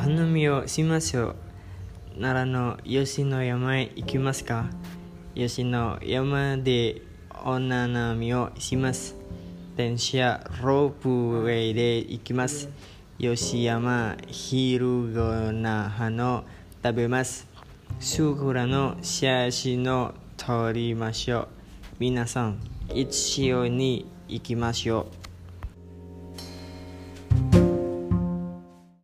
花見をしましょう。奈良の吉野山へ行きますか？吉野山でお花見をします。電車ロープウェイで行きます。吉山昼ご飯を食べます。桜の写真を撮りましょう。皆さん一緒に行きましょう。